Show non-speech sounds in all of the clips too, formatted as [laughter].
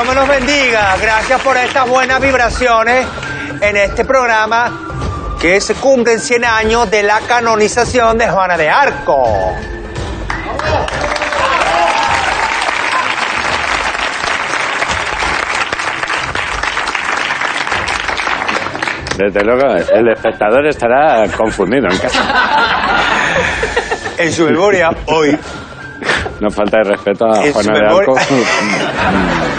Dios me los bendiga. Gracias por estas buenas vibraciones en este programa que se cumplen 100 años de la canonización de Juana de Arco. Desde luego, el espectador estará confundido en casa. En su memoria, hoy, No falta de respeto a Juana de Arco. [laughs]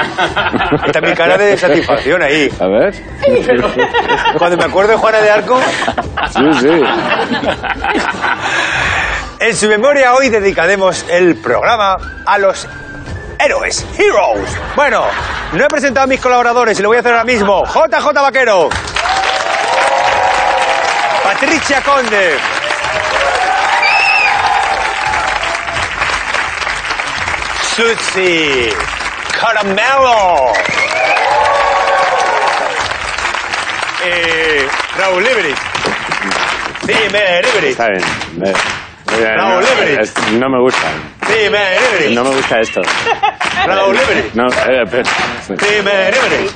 [laughs] está mi cara de satisfacción ahí. A ver. Cuando me acuerdo de Juana de Arco, Sí, sí. En su memoria hoy dedicaremos el programa a los héroes, heroes. Bueno, no he presentado a mis colaboradores y lo voy a hacer ahora mismo. JJ Vaquero. Patricia Conde. Susi Caramelo. Eh, Raúl Liberty. Dime, Liberty. Está bien. Eh, eh, Raúl no, Everett. es- no me gusta. Dime, Liberty. No me gusta esto. [laughs] Raúl Liberty. No, eh, pero- sí. Dime, Liberty.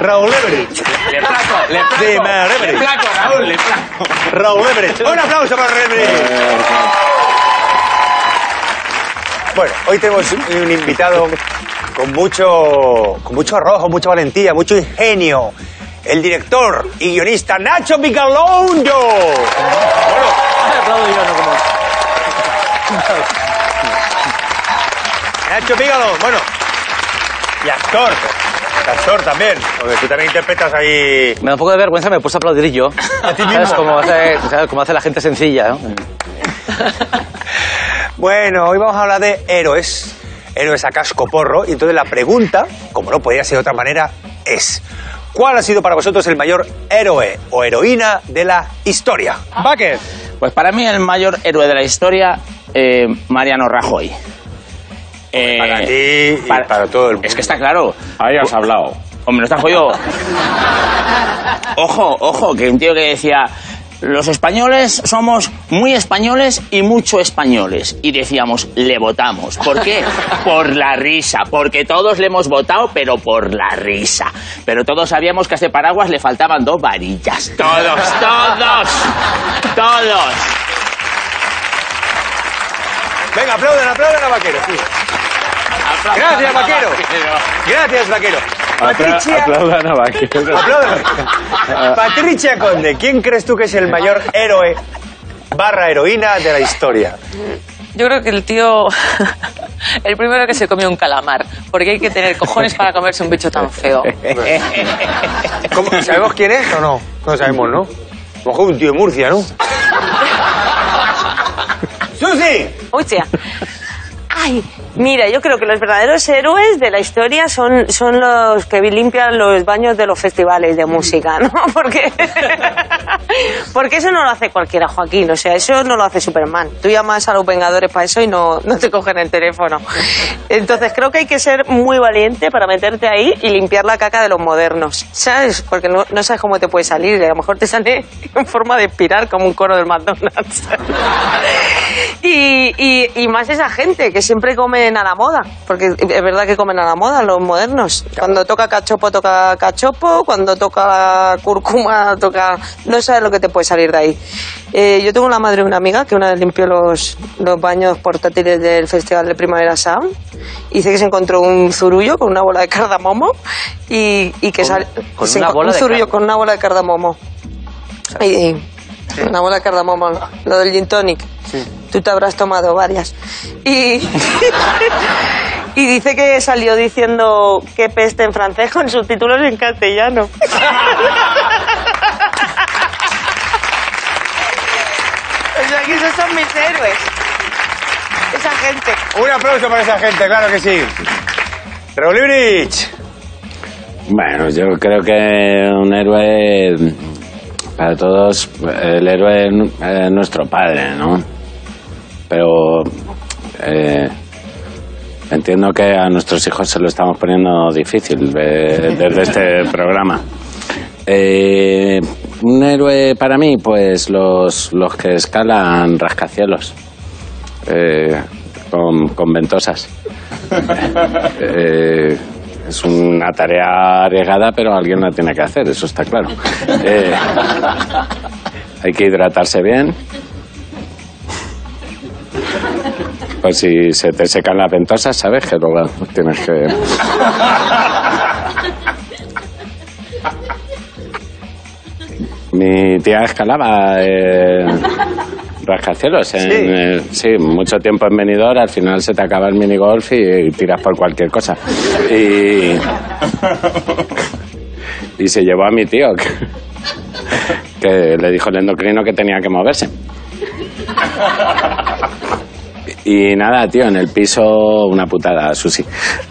Raúl Liberty. Le placo, le placo. Dime. Le placo, Raúl, le placo. Raúl Everett. Un aplauso para Everett. Bueno, hoy tenemos un invitado con mucho, con mucho arrojo, mucha valentía, mucho ingenio. El director y guionista Nacho Vigalondo. Bueno, Aplaudo yo, no como... Nacho Vigalo, bueno. Y actor. Actor también, porque tú también interpretas ahí... Me da un poco de vergüenza, me puesto a aplaudir yo. [laughs] A ti ¿Sabes mismo. cómo hace, sabes cómo hace la gente sencilla, no? Bueno, hoy vamos a hablar de héroes, héroes a casco porro, y entonces la pregunta, como no podía ser de otra manera, es ¿cuál ha sido para vosotros el mayor héroe o heroína de la historia? Bucket. Pues para mí el mayor héroe de la historia, eh, Mariano Rajoy. Eh, Para ti y para todo el mundo. Es que está claro. Ahí has hablado. Hombre, no está jodido. [laughs] Ojo, ojo, que un tío que decía... Los españoles somos muy españoles y mucho españoles. Y decíamos, le votamos. ¿Por qué? [laughs] Por la risa. Porque todos le hemos votado, pero por la risa. Pero todos sabíamos que a este paraguas le faltaban dos varillas. Todos, todos, todos. Venga, aplaudan, aplaudan a Vaquero, sí. Gracias, Vaquero. Gracias, Vaquero. Patricia... Aplaudan a. Aplaudan. Patricia Conde, ¿quién crees tú que es el mayor héroe barra heroína de la historia? Yo creo que el tío, [laughs] el primero que se comió un calamar, porque hay que tener cojones para comerse un bicho tan feo. ¿Cómo? ¿Sabemos quién es o no? No sabemos, ¿no? A lo mejor un tío de Murcia, ¿no? [laughs] ¡Susi! Hostia. Mira, yo creo que los verdaderos héroes de la historia son, son los que limpian los baños de los festivales de música, ¿no? [laughs] Porque, [laughs] porque eso no lo hace cualquiera, Joaquín. O sea, eso no lo hace Superman. Tú llamas a los Vengadores para eso y no, no te cogen el teléfono. Entonces creo que hay que ser muy valiente para meterte ahí y limpiar la caca de los modernos, ¿sabes? Porque no, no sabes cómo te puede salir. A lo mejor te sale [laughs] en forma de espiral como un coro del McDonald's. Y, y- y más esa gente que siempre comen a la moda, porque es verdad que comen a la moda los modernos. Cuando toca cachopo, toca cachopo, cuando toca cúrcuma, toca... No sabes lo que te puede salir de ahí. Eh, yo tengo una madre y una amiga que una vez limpió los, los baños portátiles del Festival de Primavera Sound y dice que se encontró un zurullo con una bola de cardamomo y, y que ¿Con- sale... con una bola un de zurullo con una bola de cardamomo. Y, una bola de cardamomo, lo del gin tonic. Tú te habrás tomado varias. Y, [laughs] y dice que salió diciendo qué peste en francés con subtítulos en castellano. [laughs] o sea que esos son mis héroes. Esa gente. Un aplauso para esa gente, claro que sí. Raúl Ibrich. Bueno, yo creo que un héroe, para todos, el héroe es nuestro padre, ¿no? Pero eh, entiendo que a nuestros hijos se lo estamos poniendo difícil eh, [laughs] desde este programa. Eh, un héroe para mí, pues los, los que escalan rascacielos. Eh, con, con ventosas. [laughs] Es una tarea arriesgada, pero alguien la tiene que hacer, eso está claro. [laughs] Eh, hay que hidratarse bien. Pues si se te secan las ventosas, sabes que luego tienes que... Mi tía escalaba eh, rascacielos. En, Sí. eh, sí, mucho tiempo en venidor, al final se te acaba el minigolf y, tiras por cualquier cosa. Y, y se llevó a mi tío, que, que le dijo el endocrino que tenía que moverse. Y nada, tío, en el piso, una putada, Susi.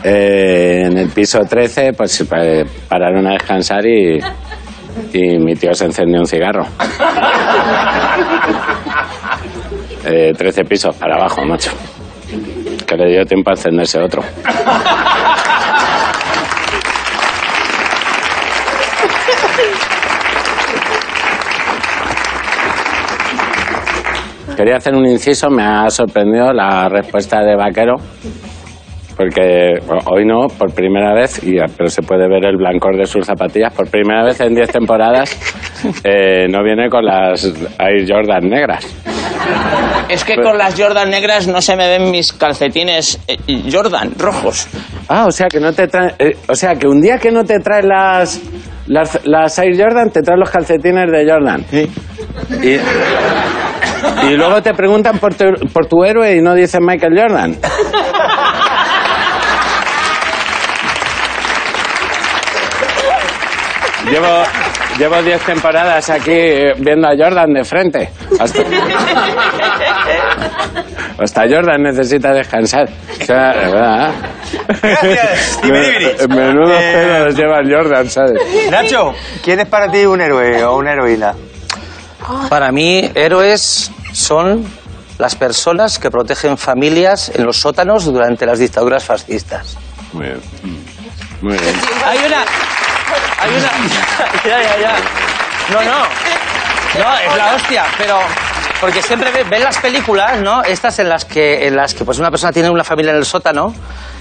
Eh, en el piso 13, pues eh, pararon a descansar y, y mi tío se encendió un cigarro. Eh, 13 pisos para abajo, macho. Que le dio tiempo a encenderse otro. Quería hacer un inciso, me ha sorprendido la respuesta de Vaquero, porque hoy no, por primera vez, y, pero se puede ver el blancor de sus zapatillas, por primera vez en 10 temporadas eh, no viene con las Air Jordan negras. Es que con las Jordan negras no se me ven mis calcetines eh, Jordan rojos. Ah, o sea que no te trae, eh, o sea que un día que no te trae las, las las Air Jordan, te traen los calcetines de Jordan. Y, y luego te preguntan por tu, por tu héroe y no dicen Michael Jordan. [laughs] Llevo, llevo 10 temporadas aquí eh, viendo a Jordan de frente. Hasta, hasta Jordan necesita descansar. O sea, ¿verdad? Gracias, [laughs] Tiberibiris. Menudos Eh, pelos lleva Jordan, ¿sabes? Nacho, ¿quién es para ti un héroe o una heroína? Para mí, héroes son las personas que protegen familias en los sótanos durante las dictaduras fascistas. Muy bien. Muy bien. Hay una. Hay una. [laughs] [laughs] Ya, ya, ya. No, no. No, es la hostia, pero. Porque siempre ve- ven las películas, ¿no? Estas en las que, en las que pues una persona tiene una familia en el sótano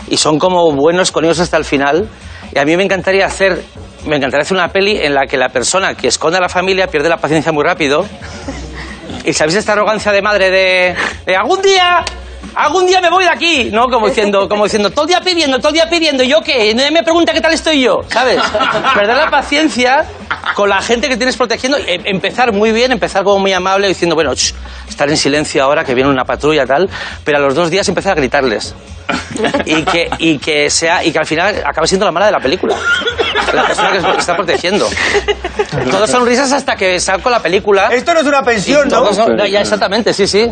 y son como buenos con ellos hasta el final. Y a mí me encantaría hacer. Me encantaría hacer una peli en la que la persona que esconde a la familia pierde la paciencia muy rápido. [laughs] Y sabéis esta arrogancia de madre de, de algún día, algún día me voy de aquí, ¿no? Como diciendo, como diciendo, todo el día pidiendo, todo el día pidiendo, ¿y ¿yo qué? Nadie me pregunta qué tal estoy yo, ¿sabes? Perder la paciencia con la gente que tienes protegiendo, e- empezar muy bien, empezar como muy amable, diciendo, bueno, ch, estar en silencio ahora que viene una patrulla tal, pero a los dos días empezar a gritarles. Y que, y que sea, y que al final acabe siendo la mala de la película. La persona que está protegiendo. Todos son risas hasta que saco la película. Esto no es una pensión, ¿no? Son- no, ya, exactamente, sí, sí.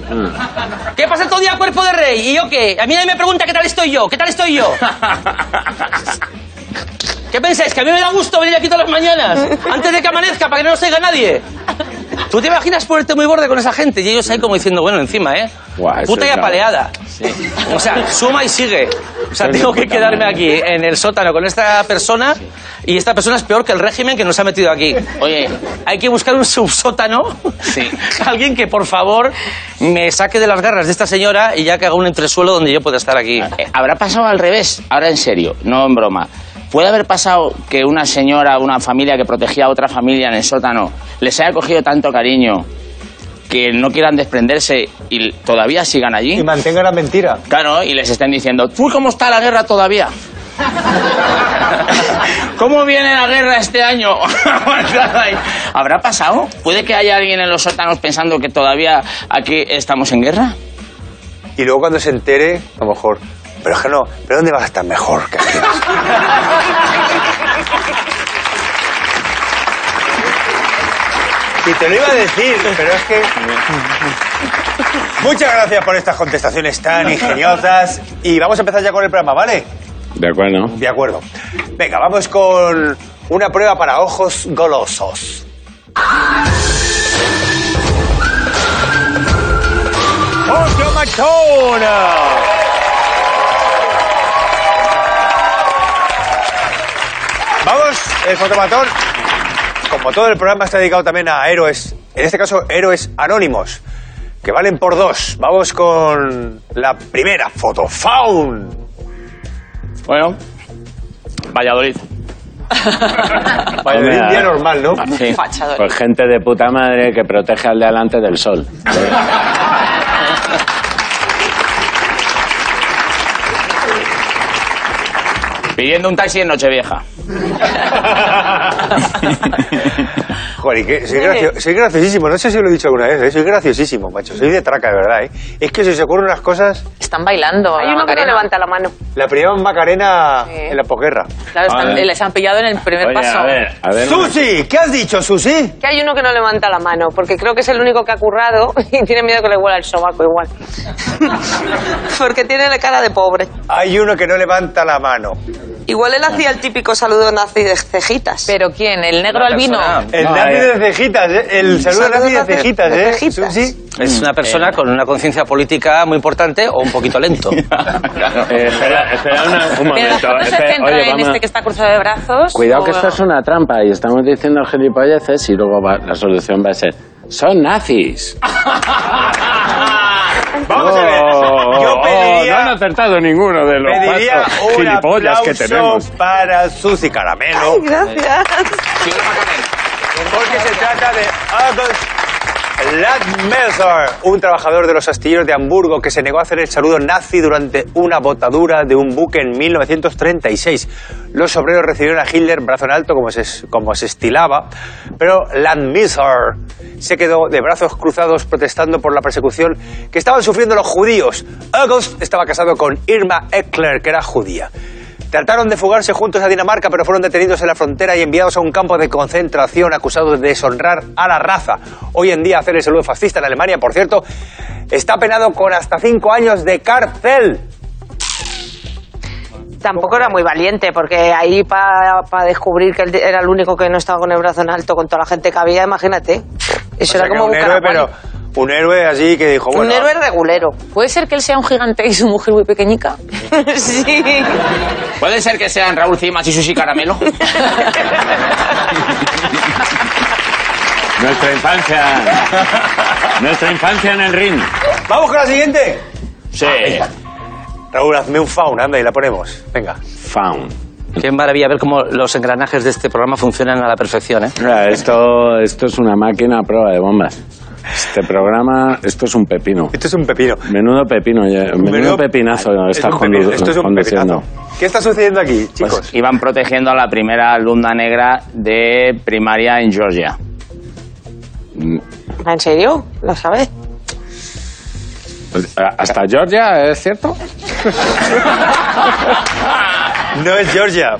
¿Qué pasa todo el día cuerpo de rey? ¿Y yo qué? A mí nadie me pregunta qué tal estoy yo, qué tal estoy yo. [laughs] ¿Qué pensáis? ¿Que a mí me da gusto venir aquí todas las mañanas? Antes de que amanezca, para que no nos oiga nadie. ¿Tú te imaginas ponerte muy borde con esa gente? Y ellos ahí como diciendo, bueno, encima, ¿eh? Guau, Puta y es apaleada. O sea, suma y sigue. O sea, tengo que puta quedarme madre. aquí en el sótano con esta persona y esta persona es peor que el régimen que nos ha metido aquí. Oye, Hay que buscar un subsótano. Sí. [laughs] Alguien que, por favor, me saque de las garras de esta señora y ya que haga un entresuelo donde yo pueda estar aquí. eh, ¿habrá pasado al revés? Ahora en serio, no en broma. ¿Puede haber pasado que una señora, una familia que protegía a otra familia en el sótano, les haya cogido tanto cariño que no quieran desprenderse y todavía sigan allí? Y mantenga la mentira. Claro, y les estén diciendo, ¿tú cómo está la guerra todavía? [laughs] ¿Cómo viene la guerra este año? [laughs] ¿Habrá pasado? ¿Puede que haya alguien en los sótanos pensando que todavía aquí estamos en guerra? Y luego cuando se entere, a lo mejor, pero es que no, ¿pero dónde vas a estar mejor que aquí? Y te lo iba a decir, pero es que... Muchas gracias por estas contestaciones tan ingeniosas. Y vamos a empezar ya con el programa, ¿vale? De acuerdo. De acuerdo. Venga, vamos con una prueba para ojos golosos. ¡Ocho Machona! El fotomatón. como todo el programa está dedicado también a héroes, en este caso héroes anónimos, que valen por dos. Vamos con la primera foto. Faun. Bueno, Valladolid. [laughs] Un a día normal, ¿no? Sí. Fachador. Pues gente de puta madre que protege al de delante del sol. [laughs] Pidiendo un taxi en Nochevieja. [laughs] [laughs] Joder, que soy, gracio- soy graciosísimo. No sé si lo he dicho alguna vez, ¿eh? soy graciosísimo, macho. Soy de traca, de verdad. ¿eh? Es que si se ocurren unas cosas, Están bailando. Hay uno que no levanta la mano. la primera Macarena Sí. en la posguerra. Claro, están- les han pillado en el primer Oye, paso. a ver, a ver. ¡Susi! ¿Qué has dicho, Susi? Que hay uno que no levanta la mano, porque creo que es el único que ha currado [laughs] y tiene miedo que le huela el sobaco igual. [laughs] porque tiene la cara de pobre. Hay uno que no levanta la mano. Igual él hacía el típico saludo nazi de cejitas. ¿Pero quién? ¿El negro albino? El No, nazi eh. de cejitas, ¿eh? El saludo nazi de nazi de cejitas, ¿eh? cejitas. Susi. Es una persona con una conciencia política muy importante o un poquito lento. [laughs] Eh, espera, espera una- un Pero momento. se centra oye, en este que está cruzado de brazos. Cuidado o- que esto es una trampa y estamos diciendo gilipolleces y luego va- la solución va a ser son nazis. [laughs] Vamos a ver. Han acertado ninguno de los pediría un gilipollas que tenemos. para Susi Caramelo. Ay, gracias. Porque se trata de August Ladmelzer, un trabajador de los astilleros de Hamburgo que se negó a hacer el saludo nazi durante una botadura de un buque en 1936. Los obreros recibieron a Hitler brazo en alto como se, como se estilaba, pero Ladmelzer se quedó de brazos cruzados protestando por la persecución que estaban sufriendo los judíos. August estaba casado con Irma Eckler, que era judía. Trataron de fugarse juntos a Dinamarca, pero fueron detenidos en la frontera y enviados a un campo de concentración acusados de deshonrar a la raza. Hoy en día hacer el saludo fascista en Alemania, por cierto, está penado con hasta cinco años de cárcel. Tampoco era muy valiente, porque ahí para descubrir que él era el único que no estaba con el brazo en alto con toda la gente que había, imagínate. Eso O sea era como un héroe, pero. Un héroe así que dijo, bueno, Un héroe regulero. ¿Puede ser que él sea un gigante y su mujer muy pequeñica? [laughs] sí. ¿Puede ser que sean Raúl Cimas y Susi Caramelo? [laughs] Nuestra infancia. Nuestra infancia en el ring. vamos con la siguiente. Sí. Raúl, hazme un faun, anda y la ponemos. Venga. Found. Qué maravilla ver cómo los engranajes de este programa funcionan a la perfección, ¿eh? Mira, esto, esto es una máquina a prueba de bombas. Este programa, esto es un pepino. Esto es un pepino. Menudo pepino, ya- menudo, Menudo- pepinazo Es estás un pepino, condu- Esto es un conduciendo. pepinazo. ¿Qué está sucediendo aquí, chicos? Pues iban protegiendo a la primera alumna negra de primaria en Georgia. ¿En serio? ¿Lo sabes? Pues, ¿Hasta Georgia, es cierto? [laughs] No es Georgia,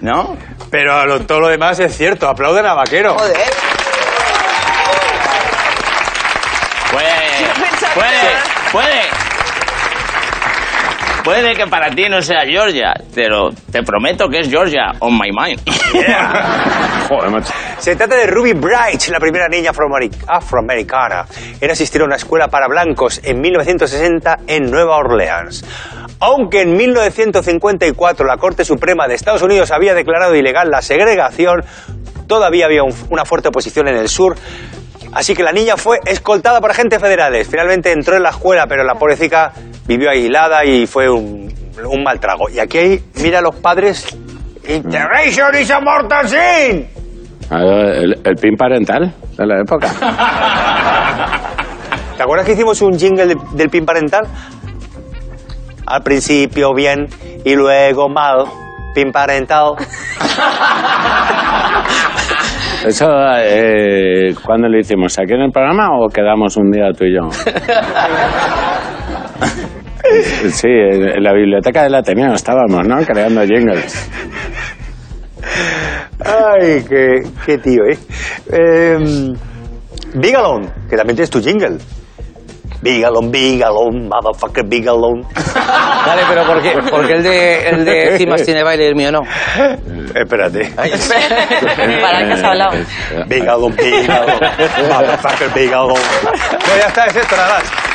¿No? pero a lo- todo lo demás es cierto. Aplauden a Vaquero. Joder. Puede, pensaba que puede, era- puede. Puede que para ti no sea Georgia, pero te prometo que es Georgia on my mind. [laughs] Joder, macho. Se trata de Ruby Bright, la primera niña afroameri- afroamericana en asistir a una escuela para blancos en 1960 en Nueva Orleans. Aunque en 1954 la Corte Suprema de Estados Unidos había declarado ilegal la segregación, todavía había un- una fuerte oposición en el sur. Así que la niña fue escoltada por agentes federales. Finalmente entró en la escuela, pero la pobrecita vivió aislada y fue un, un mal trago. Y aquí hay, mira los padres. Integration is a mortal sin. A ver, El, el pin parental de la época. [laughs] ¿Te acuerdas que hicimos un jingle de- del pin parental? Al principio bien y luego mal. Pin parental. [laughs] Eso, eh, ¿cuándo lo hicimos? ¿Aquí en el programa o quedamos un día tú y yo? [laughs] Sí, en la biblioteca del Ateneo estábamos, ¿no? Creando jingles. Ay, qué, qué tío, ¿eh? eh Bigalón, que también tienes tu jingle. Bigalón, Bigalón, motherfucker Bigalón. Vale, [laughs] pero ¿por qué? Porque el de, el de Cimas tiene baile y el mío no. Espérate. [laughs] ¿Para qué has hablado? Eh, Bigalón, Bigalón, motherfucker Bigalón. No, ya está, es esto nada más.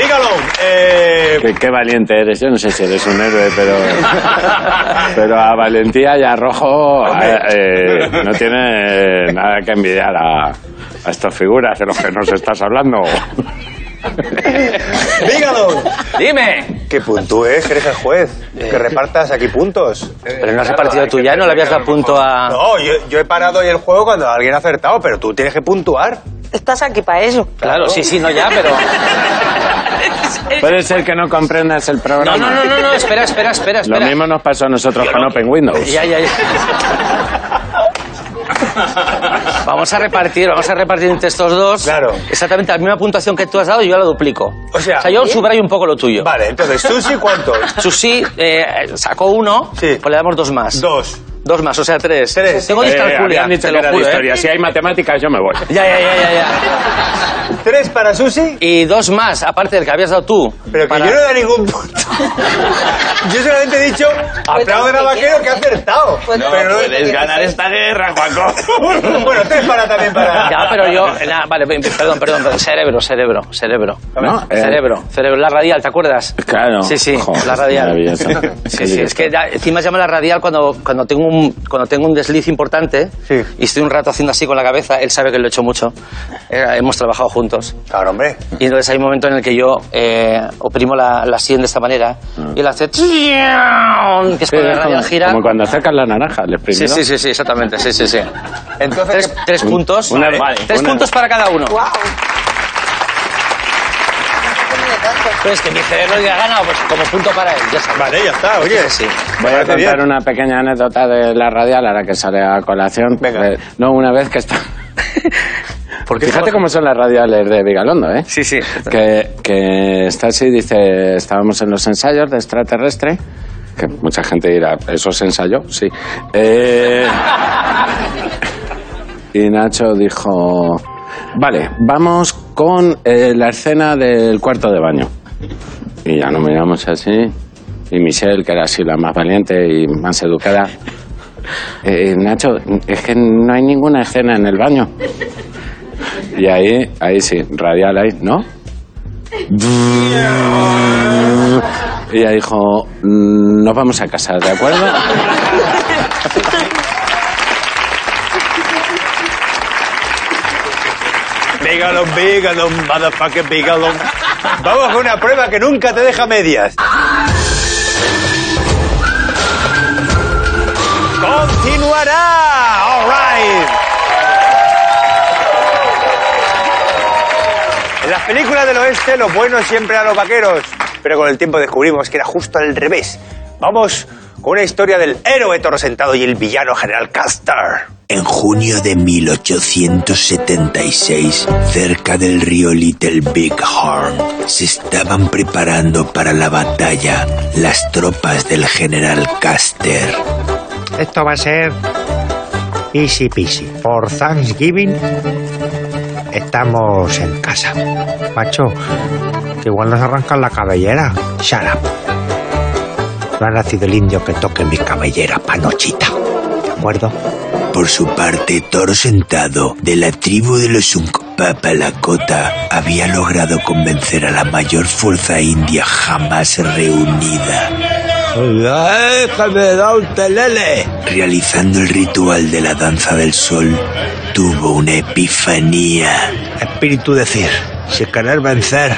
Bigalón, eh, Qué, qué valiente eres. Yo no sé si eres un héroe, pero. [laughs] Pero a Valentía y a Rojo eh, eh, no tiene nada que envidiar a, a estas figuras de los que nos estás hablando. [laughs] Bigalón, Dime. que puntúes, que eres el juez, que repartas aquí puntos. Pero no has repartido tú ya, no le habías dado punto a... No, yo, yo he parado hoy el juego cuando alguien ha acertado, pero tú tienes que puntuar. Estás aquí para eso. Claro, sí, sí, no ya, pero... [laughs] [laughs] Puede ser que no comprendas el No, programa. no, no, no, no, espera, espera, espera, Lo espera. mismo nos pasó a nosotros con Open Windows. Ya, ya, ya. Vamos a repartir, vamos a repartir entre estos dos. Claro. Exactamente la misma puntuación que tú has dado, yo la duplico. O sea, yo subrayo un poco lo tuyo. Vale, entonces, Susi, ¿cuántos? Susi eh, sacó uno, Sí. pues le damos dos más. Dos. Dos más, o sea, tres. Tres. Tengo Eh, discalculia, dicho te lo juro, ¿eh? historia. Si hay matemáticas, yo me voy. Ya, ya, ya, ya, ya. [laughs] Tres para Susi, Y dos más, aparte del que habías dado tú. pero que para- yo no he dado ningún punto. [laughs] Yo solamente he dicho, aplaude a Vaquero que ha acertado. Pues pero no- Puedes ganar esta guerra, Juanco. [laughs] bueno, tres para también para... Ya, pero yo... na, vale, perdón, perdón, perdón. Cerebro, cerebro, cerebro. ¿No? Eh, Cerebro, cerebro. La radial, ¿te acuerdas? Claro. Sí, sí, Joder, la radial. Sí, sí, es que ya- encima llama la radial cuando, cuando, tengo un, cuando tengo un desliz importante Sí. y estoy un rato haciendo así con la cabeza, él sabe que lo he hecho mucho. Eh, hemos trabajado juntos. Claro, hombre. Y entonces hay un momento en el que yo eh, oprimo la, la sien de esta manera y él hace... Que es cuando la gira. como cuando acercas la naranja, el Sí, sí, sí, sí, exactamente, sí, sí, sí. Entonces, Tres, tres puntos. una- Vale. vale, tres una- puntos para cada uno. ¡Wow! Pues que mi cerebro diga ganado, pues como punto para él, ya. Vale, ya está, oye. Sí, sí. Voy a contar bien. una pequeña anécdota de la radial ahora que sale a colación. Venga. Eh, no, una vez que está... [laughs] Porque Fíjate cómo son las radiales de Vigalondo, ¿eh? Sí, sí. Que, que está así, dice, estábamos en los ensayos de extraterrestre, que mucha gente dirá, ¿eso se ensayó? Sí. Eh, y Nacho dijo, vale, vamos con eh, la escena del cuarto de baño. Y ya nos miramos así, y Michelle, que era así la más valiente y más educada, eh, Nacho, es que no hay ninguna escena en el baño. Y ahí, ahí sí, radial ahí, ¿no? Y ella dijo, "Mm, nos vamos a casar, ¿de acuerdo? Bigalón, Bigalón, motherfucker Bigalón. Vamos con una prueba que nunca te deja medias. Continuará. All right. En las películas del oeste, los buenos siempre a los vaqueros. Pero con el tiempo descubrimos que era justo al revés. Vamos con una historia del héroe toro sentado y el villano general Custer. En junio de 1876, cerca del río Little Big Horn, se estaban preparando para la batalla las tropas del general Custer. Esto va a ser easy peasy. Por Thanksgiving estamos en casa. Macho, que igual nos arrancan la cabellera. Shut. No ha nacido el indio que toque mi cabellera, panochita. ¿De acuerdo? Por su parte, Toro Sentado, de la tribu de los Unkpapa Lakota, había logrado convencer a la mayor fuerza india jamás reunida. ¡Déjame da un telele! Realizando el ritual de la danza del sol, tuvo una epifanía. Espíritu decir, si querer vencer,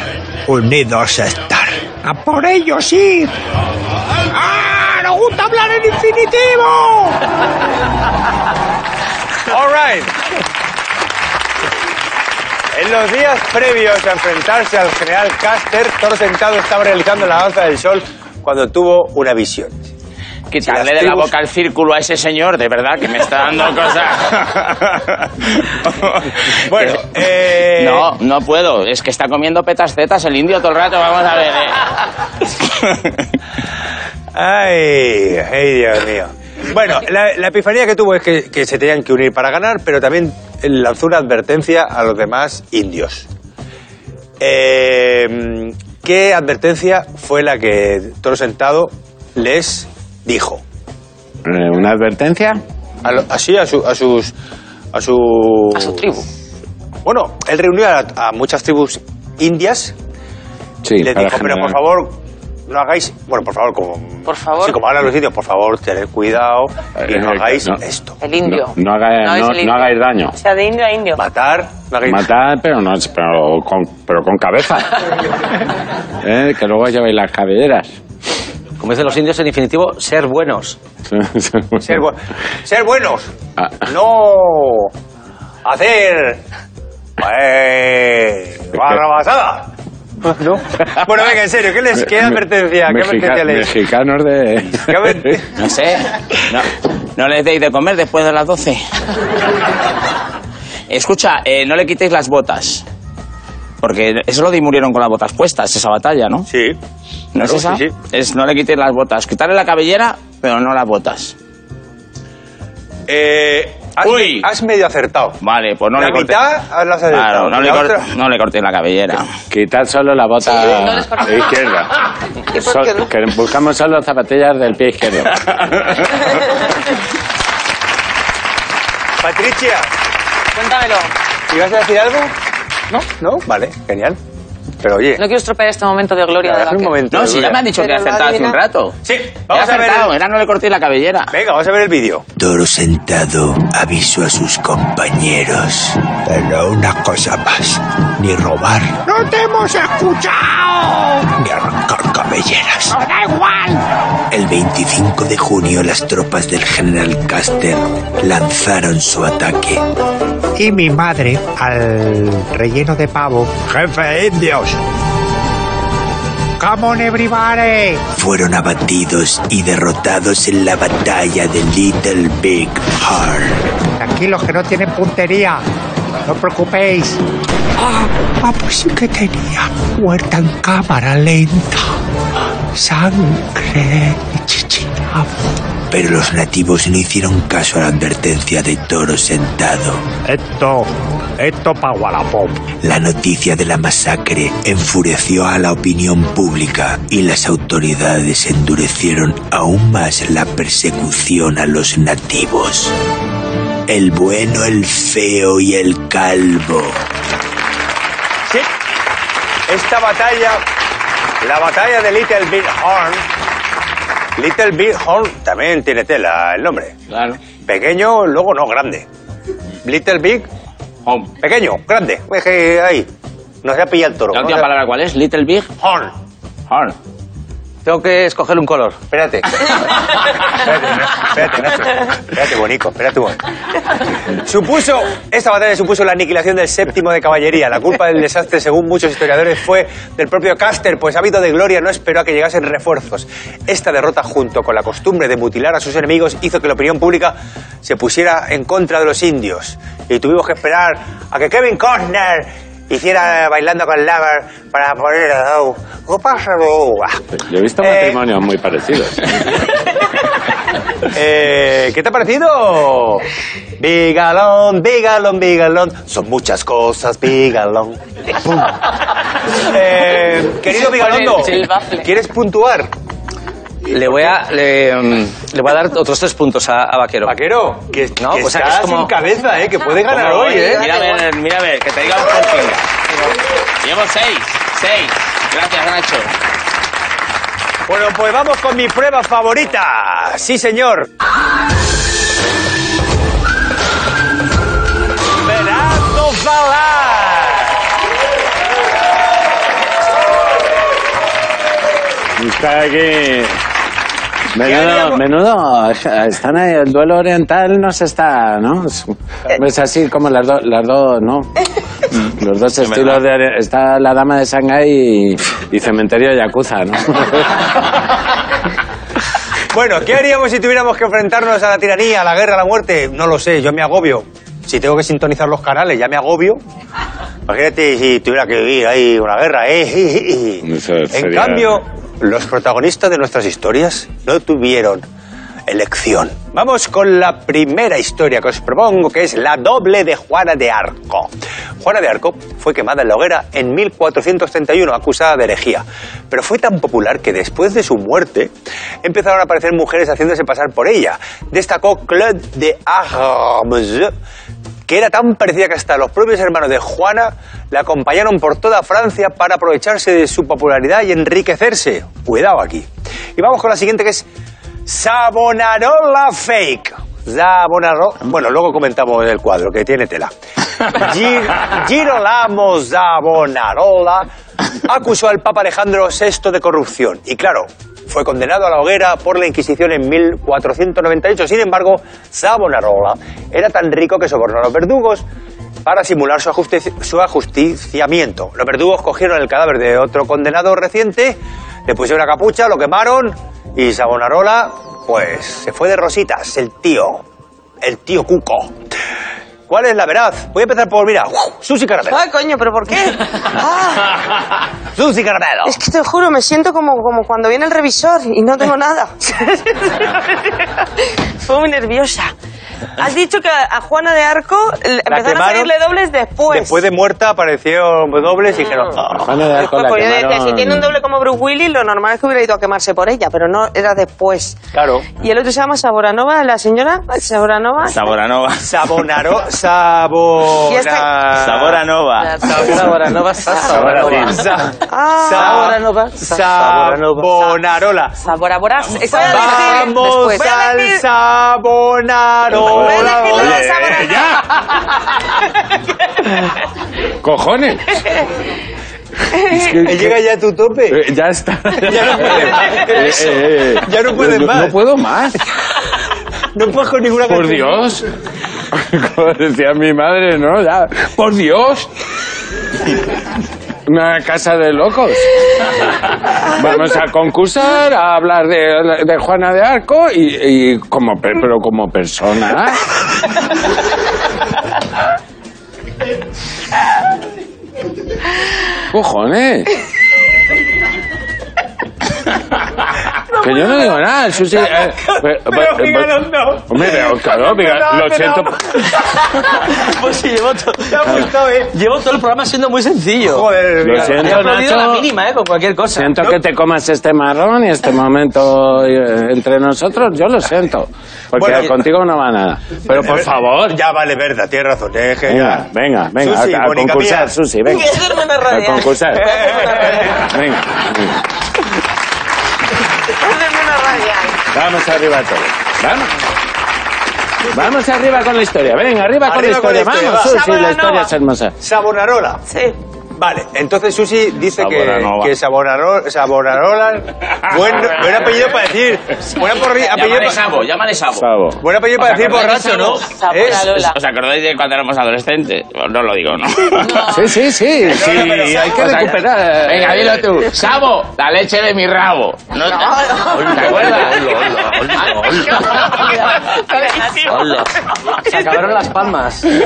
unidos estar. ¡A por ellos ir! ¡Ah! ¡Nos gusta hablar en infinitivo! All right. En los días previos a enfrentarse al general Custer, Toro Sentado estaba realizando la danza del sol cuando tuvo una visión. Quitarle de la boca el círculo a ese señor, de verdad, que me está dando cosas. [laughs] Bueno, eh, No, no puedo. Es que está comiendo petas zetas el indio todo el rato. Vamos a ver. eh. [laughs] Ay, ay, Dios mío. Bueno, la, la epifanía que tuvo es que, que se tenían que unir para ganar, pero también lanzó una advertencia a los demás indios. Eh, ¿Qué advertencia fue la que Toro Sentado les dijo? Eh, ¿Una advertencia? A lo- así a, su- a sus... A su... A su tribu. Bueno, él reunió a, a muchas tribus indias Sí, y les dijo, pero por favor, no hagáis, bueno, por favor, como, Por favor. sí, como hablan los indios, por favor, tened cuidado y no Eh, hagáis no. esto. El indio. No, no hagáis- No, no- el no indio. hagáis daño. O sea, de indio a indio. Matar, no hagáis Matar, pero no pero con, pero con cabeza. [laughs] ¿Eh? Que luego lleváis las cabelleras. Como dicen los indios en definitivo, [laughs] ser buenos. Ser, bu- ser buenos, Ah. no hacer eh, barrabasada. ¿No? [laughs] Bueno, venga, en serio, ¿qué, les, qué advertencia, qué Mexica- advertencia lees? Mexicanos de... ¿Qué adver- [laughs] No sé. No, no les deis de comer después de las 12. Escucha, eh, no le quitéis las botas. Porque eso lo de murieron con las botas puestas, esa batalla, ¿no? Sí. ¿No es esa? sí, sí. Es no le quitéis las botas. Quitarle la cabellera, pero no las botas. Eh, has, Uy. has medio acertado. Vale, pues no la le cortéis. mitad las has acertado. Claro, no le, la cor- otra- no le cortéis la cabellera. Quitar solo la bota no cortes. izquierda. ¿Y por Sol- qué no? que buscamos solo zapatillas del pie izquierdo. [laughs] Patricia, Cuéntamelo. ¿ibas a decir algo? No. ¿No? Vale, genial. Pero oye, No quiero estropear este momento de gloria de hace un momento. No, si ya me han dicho que he acertado hace un rato. Sí, He vamos a ver. el- era no le cortéis la cabellera. Venga, vamos a ver el vídeo. Toro sentado avisó a sus compañeros. Pero una cosa más, ni robar, ¡No te hemos escuchado! ni arrancar cabelleras. ¡Da igual! El 25 de junio las tropas del general Custer lanzaron su ataque. Y mi madre, al relleno de pavo, jefe indios. Come on, everybody. Fueron abatidos y derrotados en la batalla de Little Big Horn. Tranquilos que no tienen puntería. No os preocupéis. Ah, ah, pues sí que tenía. Muerta en cámara lenta. Sangre y chichinabo. Pero los nativos no hicieron caso a la advertencia de Toro sentado. Esto, esto pa' Wallapop. La noticia de la masacre enfureció a la opinión pública y las autoridades endurecieron aún más la persecución a los nativos. El bueno, el feo y el calvo. Sí. Esta batalla, la batalla de Little Big Horn. Little Big Horn también tiene tela el nombre. Claro. Pequeño, luego no, grande. Little Big, Home. pequeño, grande. Es que ahí. Nos ha pillado el toro. ¿La ¿no? última palabra cuál es? Little Big Horn. Horn. Tengo que escoger un color. Espérate. espérate, espérate. Espérate, bonico. Espérate un momento. Supuso, esta batalla supuso la aniquilación del séptimo de caballería. La culpa del desastre, según muchos historiadores, fue del propio Custer, pues ávido de gloria no esperó a que llegasen refuerzos. Esta derrota, junto con la costumbre de mutilar a sus enemigos, hizo que la opinión pública se pusiera en contra de los indios. Y tuvimos que esperar a que Kevin Costner hiciera bailando con Lavar para poner oh, ¿Qué pasa? Oh, ah. Yo he visto Eh, matrimonios muy parecidos. [laughs] Eh, ¿Qué te ha parecido? Bigalón, bigalón, bigalón. Son muchas cosas, bigalón. Eh, querido Bigalondo. ¿quieres puntuar? Le voy a, le, mm, le voy a dar otros tres puntos a, a Vaquero. Vaquero, que, No, que o sea, que está es como- sin cabeza, ¿eh? Que puede ganar ¿Cómo hoy, voy? ¿eh? A ver, que te diga un pinga. Llevo seis, seis. Gracias, Nacho. Bueno, pues vamos con mi prueba favorita. Sí, señor. Fernando Valar. Está aquí. Menudo, menudo, están ahí, el duelo oriental no se está, ¿no? Es, así como las dos, las dos, ¿no? [laughs] Los dos estilos de... Está la dama de Shanghái y, y cementerio Yakuza, ¿no? [laughs] Bueno, ¿qué haríamos si tuviéramos que enfrentarnos a la tiranía, a la guerra, a la muerte? No lo sé, yo me agobio. Si tengo que sintonizar los canales, ya me agobio. Imagínate si tuviera que vivir ahí una guerra, ¿eh? [laughs] En sería- cambio, los protagonistas de nuestras historias no tuvieron elección. Vamos con la primera historia que os propongo, que es la doble de Juana de Arco. Juana de Arco fue quemada en la hoguera en 1431, acusada de herejía. Pero fue tan popular que después de su muerte empezaron a aparecer mujeres haciéndose pasar por ella. Destacó Claude de Armes, que era tan parecida que hasta los propios hermanos de Juana la acompañaron por toda Francia para aprovecharse de su popularidad y enriquecerse. Cuidado aquí. Y vamos con la siguiente que es Savonarola Fake. Savonarola. Bueno, luego comentamos el cuadro que tiene tela. [laughs] Gi- Girolamo Savonarola acusó al Papa Alejandro VI de corrupción y claro, fue condenado a la hoguera por la Inquisición en 1498. Sin embargo, Savonarola era tan rico que sobornó a los verdugos para simular su, su ajusticiamiento. Los verdugos cogieron el cadáver de otro condenado reciente, le pusieron una capucha, lo quemaron y Savonarola, pues, se fue de rositas, el tío, el tío Cuco. ¿Cuál es la veraz? Voy a empezar por, mira, Susi Caramelo. Ay, coño, ¿pero por qué? [laughs] Ah, Susi Caramelo. es que te juro, me siento como, como cuando viene el revisor y no tengo nada. [laughs] Fue muy nerviosa. [laughs] Has dicho que a Juana de Arco empezaron a salirle dobles después. Después de muerta aparecieron dobles y dijeron... "Ah". Juana de Arco la Pues yo decía, quemaron- si tiene un doble como Bruce Willis, lo normal es que hubiera ido a quemarse por ella, pero no, era después. Claro. Y el otro se llama Saboranova, la señora Saboranova. Saboranova. [laughs] Sabonaro... Esta- Saboranova. Saboranova, Saboranova. Sa- Ah. Saboranova. Sabonarola. Sabora Boras. Voy a decir- Vamos al Sabonarola. Voy a decir la Oye, Saboranova. ¡Cojones! Eh, Llega ya a tu tope. Eh, ya está. [laughs] Ya no puede más. Eh, eh, eh. Ya no puedes No- más. No puedo más. No puedes con ninguna Por canción. Dios. Como decía mi madre, ¿no? Ya. Por Dios. [laughs] Una casa de locos. Vamos a concursar, a hablar de, de Juana de Arco y, como, pe- pero como persona. Cojones. Que yo no digo nada, Susi. eh, pero- pero- no. Hombre, pero claro, lo siento. [laughs] Pues sí, llevo, to- Te ha gustado, ¿eh? llevo todo el programa siendo muy sencillo. Joder, Lo mira. siento. He aplaudido la mínima, ¿eh? Con cualquier cosa. Siento que te comas este marrón y este [laughs] momento eh, entre nosotros, yo lo siento. Porque Bueno, contigo no va nada. Pero por favor, Ya vale, verdad, tienes razón. Es que venga, ya- venga, venga, Susi, a, a Mónica concursar, mía. Susi, venga. [laughs] Voy a hacerme una A radial. concursar. Voy a hacerme una radial. Venga, venga. Vamos arriba todos. Vamos. Vamos arriba con la historia. Venga, arriba, con la Arriba con historia. la historia, Vamos, va. Susi, la historia es hermosa. Sabonarola. Sí. Vale, entonces Susi dice que, que Sabonarola, Sabonarola buen, buen apellido para decir, buen apellido, Llámale pa- Sabo, llámale Sabo. Sabo. buen apellido para ¿Os decir borracho, ¿no? ¿Eh? ¿Os acordáis de cuando éramos adolescentes? No lo digo, ¿no? [laughs] Sí, sí, sí. sí hay Sabo- que recuperar. Venga, dilo tú. [laughs] Sabo, la leche de mi rabo. ¿No, ¿Te acuerdas? [laughs] Se acabaron las palmas. Eh,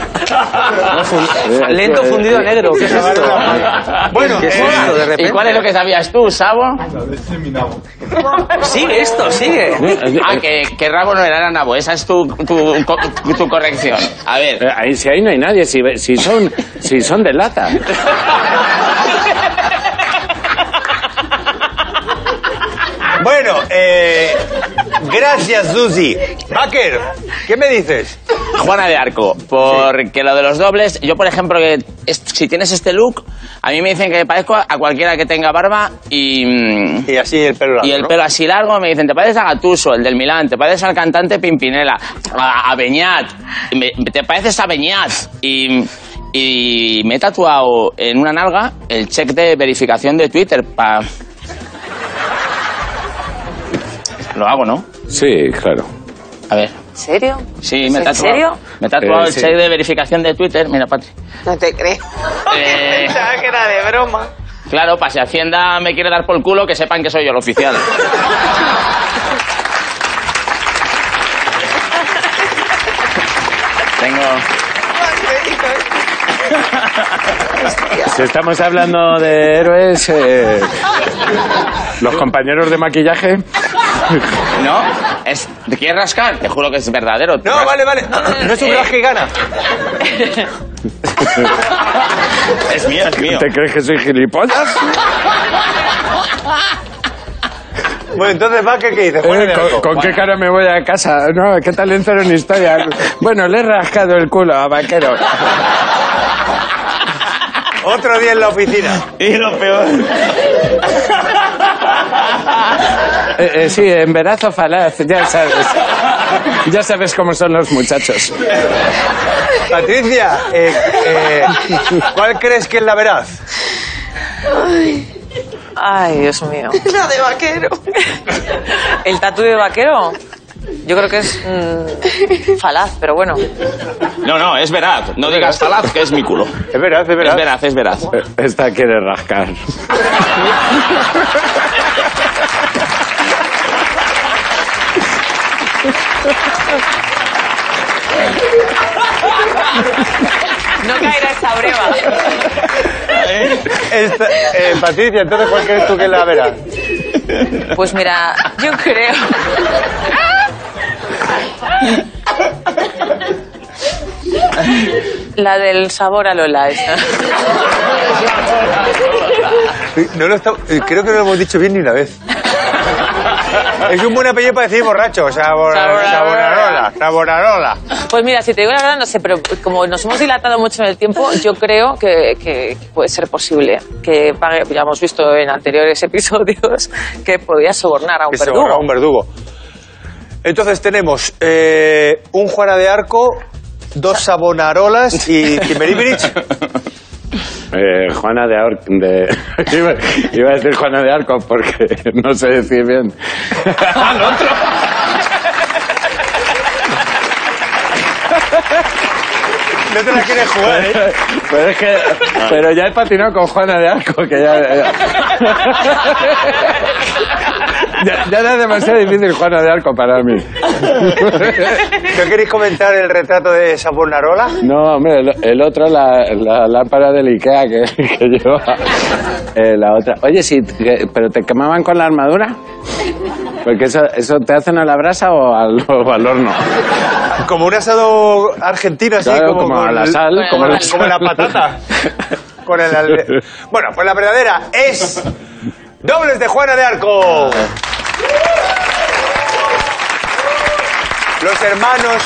Lento eh, fundido a negro. ¿Qué es esto? [laughs] Bueno, ¿Qué es eh, esto de ¿Y cuál es lo que sabías tú, Sabo? Sigue esto, sigue. Ah, que, que rabo no era nabo. Esa es tu, tu, tu, tu corrección. A ver. Eh, ahí, si ahí no hay nadie, si, si, son, si son de lata. bueno, eh, gracias Susi. Baker, ¿qué me dices? Juana de Arco, porque lo de los dobles, yo por ejemplo, que es- si tienes este look, a mí me dicen que parezco a cualquiera que tenga barba y, Y así el pelo largo, y el ¿no? pelo así largo, me dicen, te pareces a Gatuso, el del Milán, te pareces al cantante Pimpinela, a, a Beñat, me- te pareces a Beñat. Y, y me he tatuado en una nalga el check de verificación de Twitter para... Lo hago, ¿no? Sí, claro. A ver. ¿En serio? Sí, me he ¿En tatuado. serio? Me he tatuado Eh, el sí. check de verificación de Twitter. Mira, Patri. No te creo. [laughs] Eh. [laughs] Pensaba que era de broma. Claro, para si Hacienda me quiere dar por culo, que sepan que soy yo el oficial. [laughs] [laughs] Si estamos hablando de héroes, eh, los compañeros de maquillaje. ¿No? Es... ¿Te quieres rascar? Te juro que es verdadero. No, vale, vale. No es un Eh. que gana. Es mío, es mío. ¿Te crees que soy gilipollas? Bueno, entonces va, ¿qué, qué dices? Eh, ¿con, qué cara me voy a casa? No, ¿qué tal en historia? Bueno, le he rascado el culo a Vaquero. Otro día en la oficina. Y lo peor. [laughs] Eh, eh, sí, embarazo falaz, ya sabes. Ya sabes cómo son los muchachos. Patricia, eh, eh, ¿cuál crees que es la veraz? Ay, Dios mío. La de vaquero. ¿El tatu de vaquero? Yo creo que es mm, [laughs] falaz, pero bueno. No, no, es veraz. No digas falaz, que es mi culo. Es veraz, es Es veraz. veraz, es veraz. Eh, Esta quiere rascar. No caerá esa breva. Esta- eh, Patricia, entonces, ¿cuál crees tú que es la veraz? Pues mira, yo creo. La del sabor a Lola, esa. No lo está- eh, creo que no lo hemos dicho bien ni una vez. Es un buen apellido para decir borracho, sabor, sabonarola, sabonarola. Pues mira, si te digo la verdad, no sé, pero como nos hemos dilatado mucho en el tiempo, yo creo que, que puede ser posible que pague, ya hemos visto en anteriores episodios, que podía sobornar a un Que se verdugo. borra un verdugo. Entonces tenemos eh, un Juana de Arco, dos sabonarolas y Timberimirich. [laughs] Eh, Juana de Arco. De... [laughs] iba, iba a decir Juana de Arco porque [laughs] no sé decir bien. Al otro. No te la quieres jugar, ¿eh? Pero es que. Pero ya he patinado con Juana de Arco, que ya. Ya, ya, ya era demasiado difícil Juana de Arco para mí. ¿No queréis comentar el retrato de Sabonarola? No, hombre, el, el otro, la, la lámpara del Ikea que, que lleva. eh, la otra. Oye, sí, que- ¿pero te quemaban con la armadura? Porque eso, eso te hacen a la brasa o al, o al horno. Como un asado argentino, así Claro, como, como a la el- sal, como, como la, la- como la patata. Con el [laughs] Bueno, pues la verdadera es dobles de Juana de Arco. Los hermanos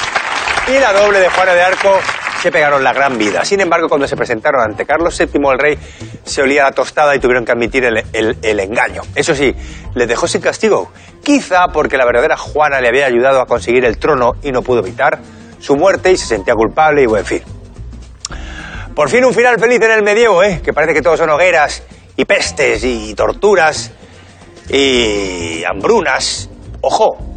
y la doble de Juana de Arco se pegaron la gran vida. Sin embargo, cuando se presentaron ante Carlos VII el rey, se olía la tostada y tuvieron que admitir el, engaño. Eso sí, les dejó sin castigo. Quizá porque la verdadera Juana le había ayudado a conseguir el trono y no pudo evitar su muerte y se sentía culpable y buen fin. Por fin un final feliz en el medievo, ¿eh? Que parece que todos son hogueras y pestes y torturas y hambrunas. Ojo,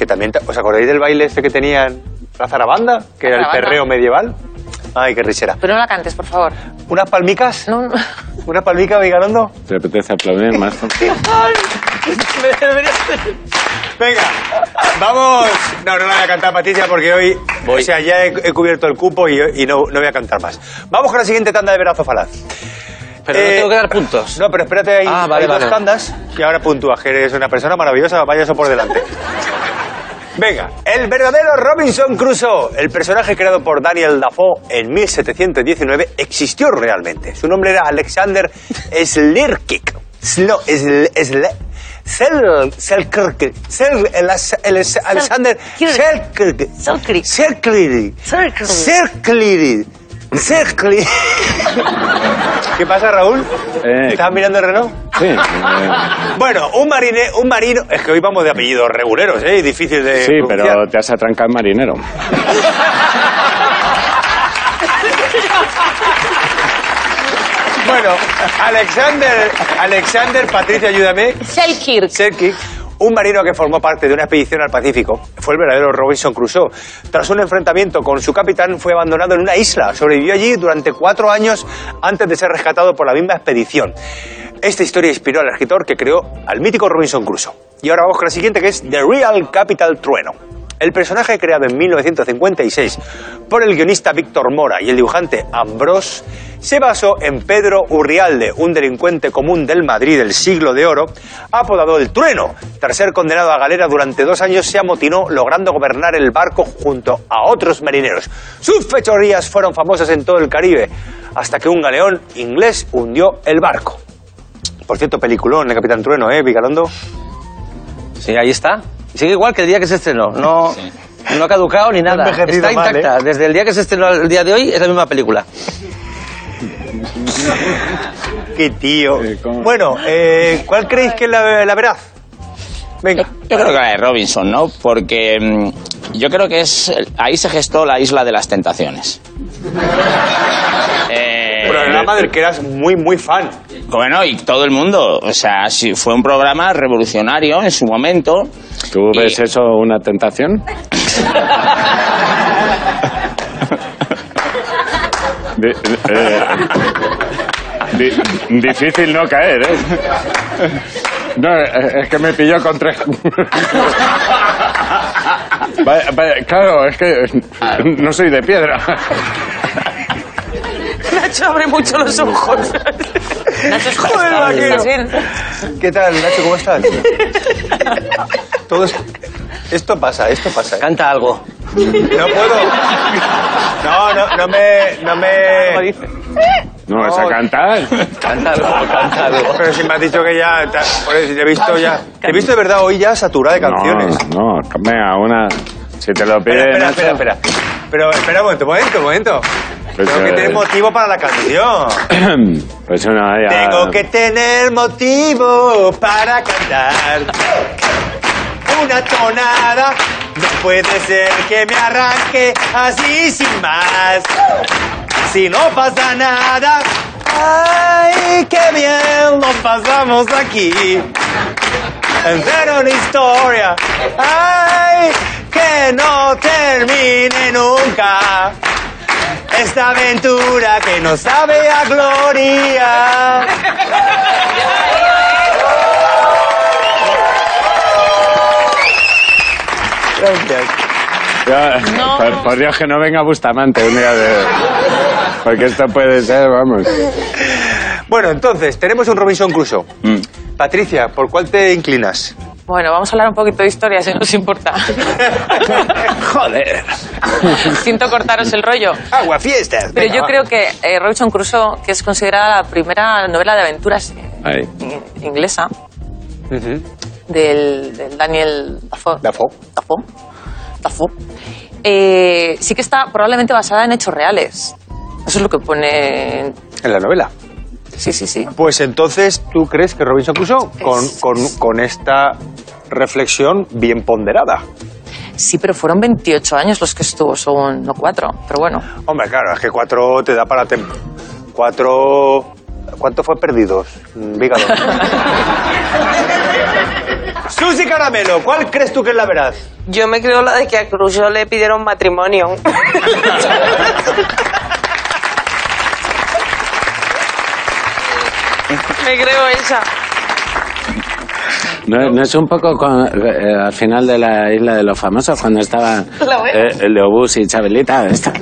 que también... ¿Os acordáis del baile este que tenían la zarabanda? Que era el perreo medieval. Ay, qué risera. Pero no la cantes, por favor. ¿Unas palmicas? No, no. ¿Una palmica, Vigalondo? ¿Te apetece aplaudir más? [laughs] Venga, vamos. No, no la voy a cantar, Patricia, porque hoy. Voy. O sea, ya he, he cubierto el cupo y, y no, no voy a cantar más. Vamos con la siguiente tanda de verazo falaz. Pero no Eh, tengo que dar puntos. No, pero espérate, hay, Ah, vale, hay dos vale. tandas y ahora puntúas, que eres una persona maravillosa, vaya eso por delante. Venga, el verdadero Robinson Crusoe, el personaje creado por Daniel Dafoe en 1719, existió realmente. Su nombre era Alexander Slirkik. Slo, Sl- Sl- Sel- Selkirk. Sel- el- el- Alexander Selkirk. Selkirk. Selkirk. Selkirk. ¿Qué pasa, Raúl? Eh, ¿Estás mirando el reloj? Sí. [laughs] eh, Bueno, un marine, un marino. Es que hoy vamos de apellidos reguleros, ¿eh? Difícil de. sí, pronunciar. pero te has atrancado en marinero. Bueno, Alexander, Alexander, Patricia, ayúdame. Selkirk. Selkirk, un marino que formó parte de una expedición al Pacífico, fue el verdadero Robinson Crusoe. Tras un enfrentamiento con su capitán, fue abandonado en una isla. Sobrevivió allí durante cuatro años antes de ser rescatado por la misma expedición. Esta historia inspiró al escritor que creó al mítico Robinson Crusoe. Y ahora vamos con la siguiente, que es The Real Capital Trueno. El personaje creado en 1956 por el guionista Víctor Mora y el dibujante Ambrós se basó en Pedro Urrialde, un delincuente común del Madrid del siglo de oro, apodado el Trueno. Tras ser condenado a galera durante dos años, se amotinó logrando gobernar el barco junto a otros marineros. Sus fechorías fueron famosas en todo el Caribe, hasta que un galeón inglés hundió el barco. Por cierto, peliculón, el Capitán Trueno, ¿eh, Vigalondo? Sí, ahí está. Sigue igual que el día que se estrenó. No, no ha caducado ni nada. Está mal, intacta. Desde el día que se estrenó al día de hoy es la misma película. [laughs] Qué tío. Eh. Bueno, eh, ¿cuál creéis que es la, la veraz? Venga. Yo creo que la de Robinson, ¿no? Porque mm, yo creo que es ahí se gestó la isla de las tentaciones. [laughs] Eh, Programa del que eras muy, muy fan. bueno, y todo el mundo, o sea, sí, fue un programa revolucionario en su momento. ¿Tú Y- ves eso una tentación? [laughs] Eh, di- difícil no caer, ¿eh? No, eh, es que me pilló con tres... [laughs] Vaya- vaya, claro, es que no soy de piedra. Nacho abre mucho los ojos. Nacho, [laughs] ¿estás Joder, vaquero. ¿Qué tal, Nacho? ¿Cómo estás? Todo es- Esto pasa, esto pasa. Canta algo. No puedo. No, no, no me... No me... ¿No vas a cantar? Canta algo, canta algo. Pero si me has dicho que ya... eso, te he visto ya... Te he visto de verdad hoy ya saturada de canciones. No, no, venga, una... Si te lo pide Espera, espera, Nacho, espera, espera. Pero espera un momento, un momento, un momento. Pues, Tengo que tener motivo para la canción. [clears throat] Pues una ya... Tengo que tener motivo para cantar. Una tonada. No puede ser que me arranque así sin más. Si no pasa nada. Ay, qué bien lo pasamos aquí. En una historia. Ay, que no termine nunca. Esta aventura que nos sabe a gloria. Gracias. No. por Dios que no venga Bustamante un día de... Porque esto puede ser, vamos. Bueno, entonces, tenemos un Robinson Crusoe. Mm. Patricia, ¿por cuál te inclinas? Bueno, vamos a hablar un poquito de historia, si no os importa. [laughs] Joder. Siento cortaros el rollo. Agua fiestas. Pero yo creo que eh, Robinson Crusoe, que es considerada la primera novela de aventuras eh, Ahí. in- inglesa, del, del Daniel Dafoe. Dafoe. Dafoe. Dafoe. Eh, sí que está probablemente basada en hechos reales. Eso es lo que pone. En la novela. Sí, sí, sí. Pues entonces, ¿tú crees que Robinson Crusoe, con, Es- con, con esta reflexión bien ponderada? Sí, pero fueron 28 años los que estuvo, son no cuatro. Pero bueno, Hombre, claro, es que cuatro te da para... tem- Cuatro... ¿Cuánto fue perdidos? Mm, Vígalo. [laughs] Susi Caramelo, ¿cuál crees tú que es la verdad? Yo me creo la de que a Crusoe le pidieron matrimonio. [laughs] me creo esa. ¿No, no es un poco con- eh, al final de la isla de los famosos cuando estaban eh, el de Obús y Chabelita? Esta-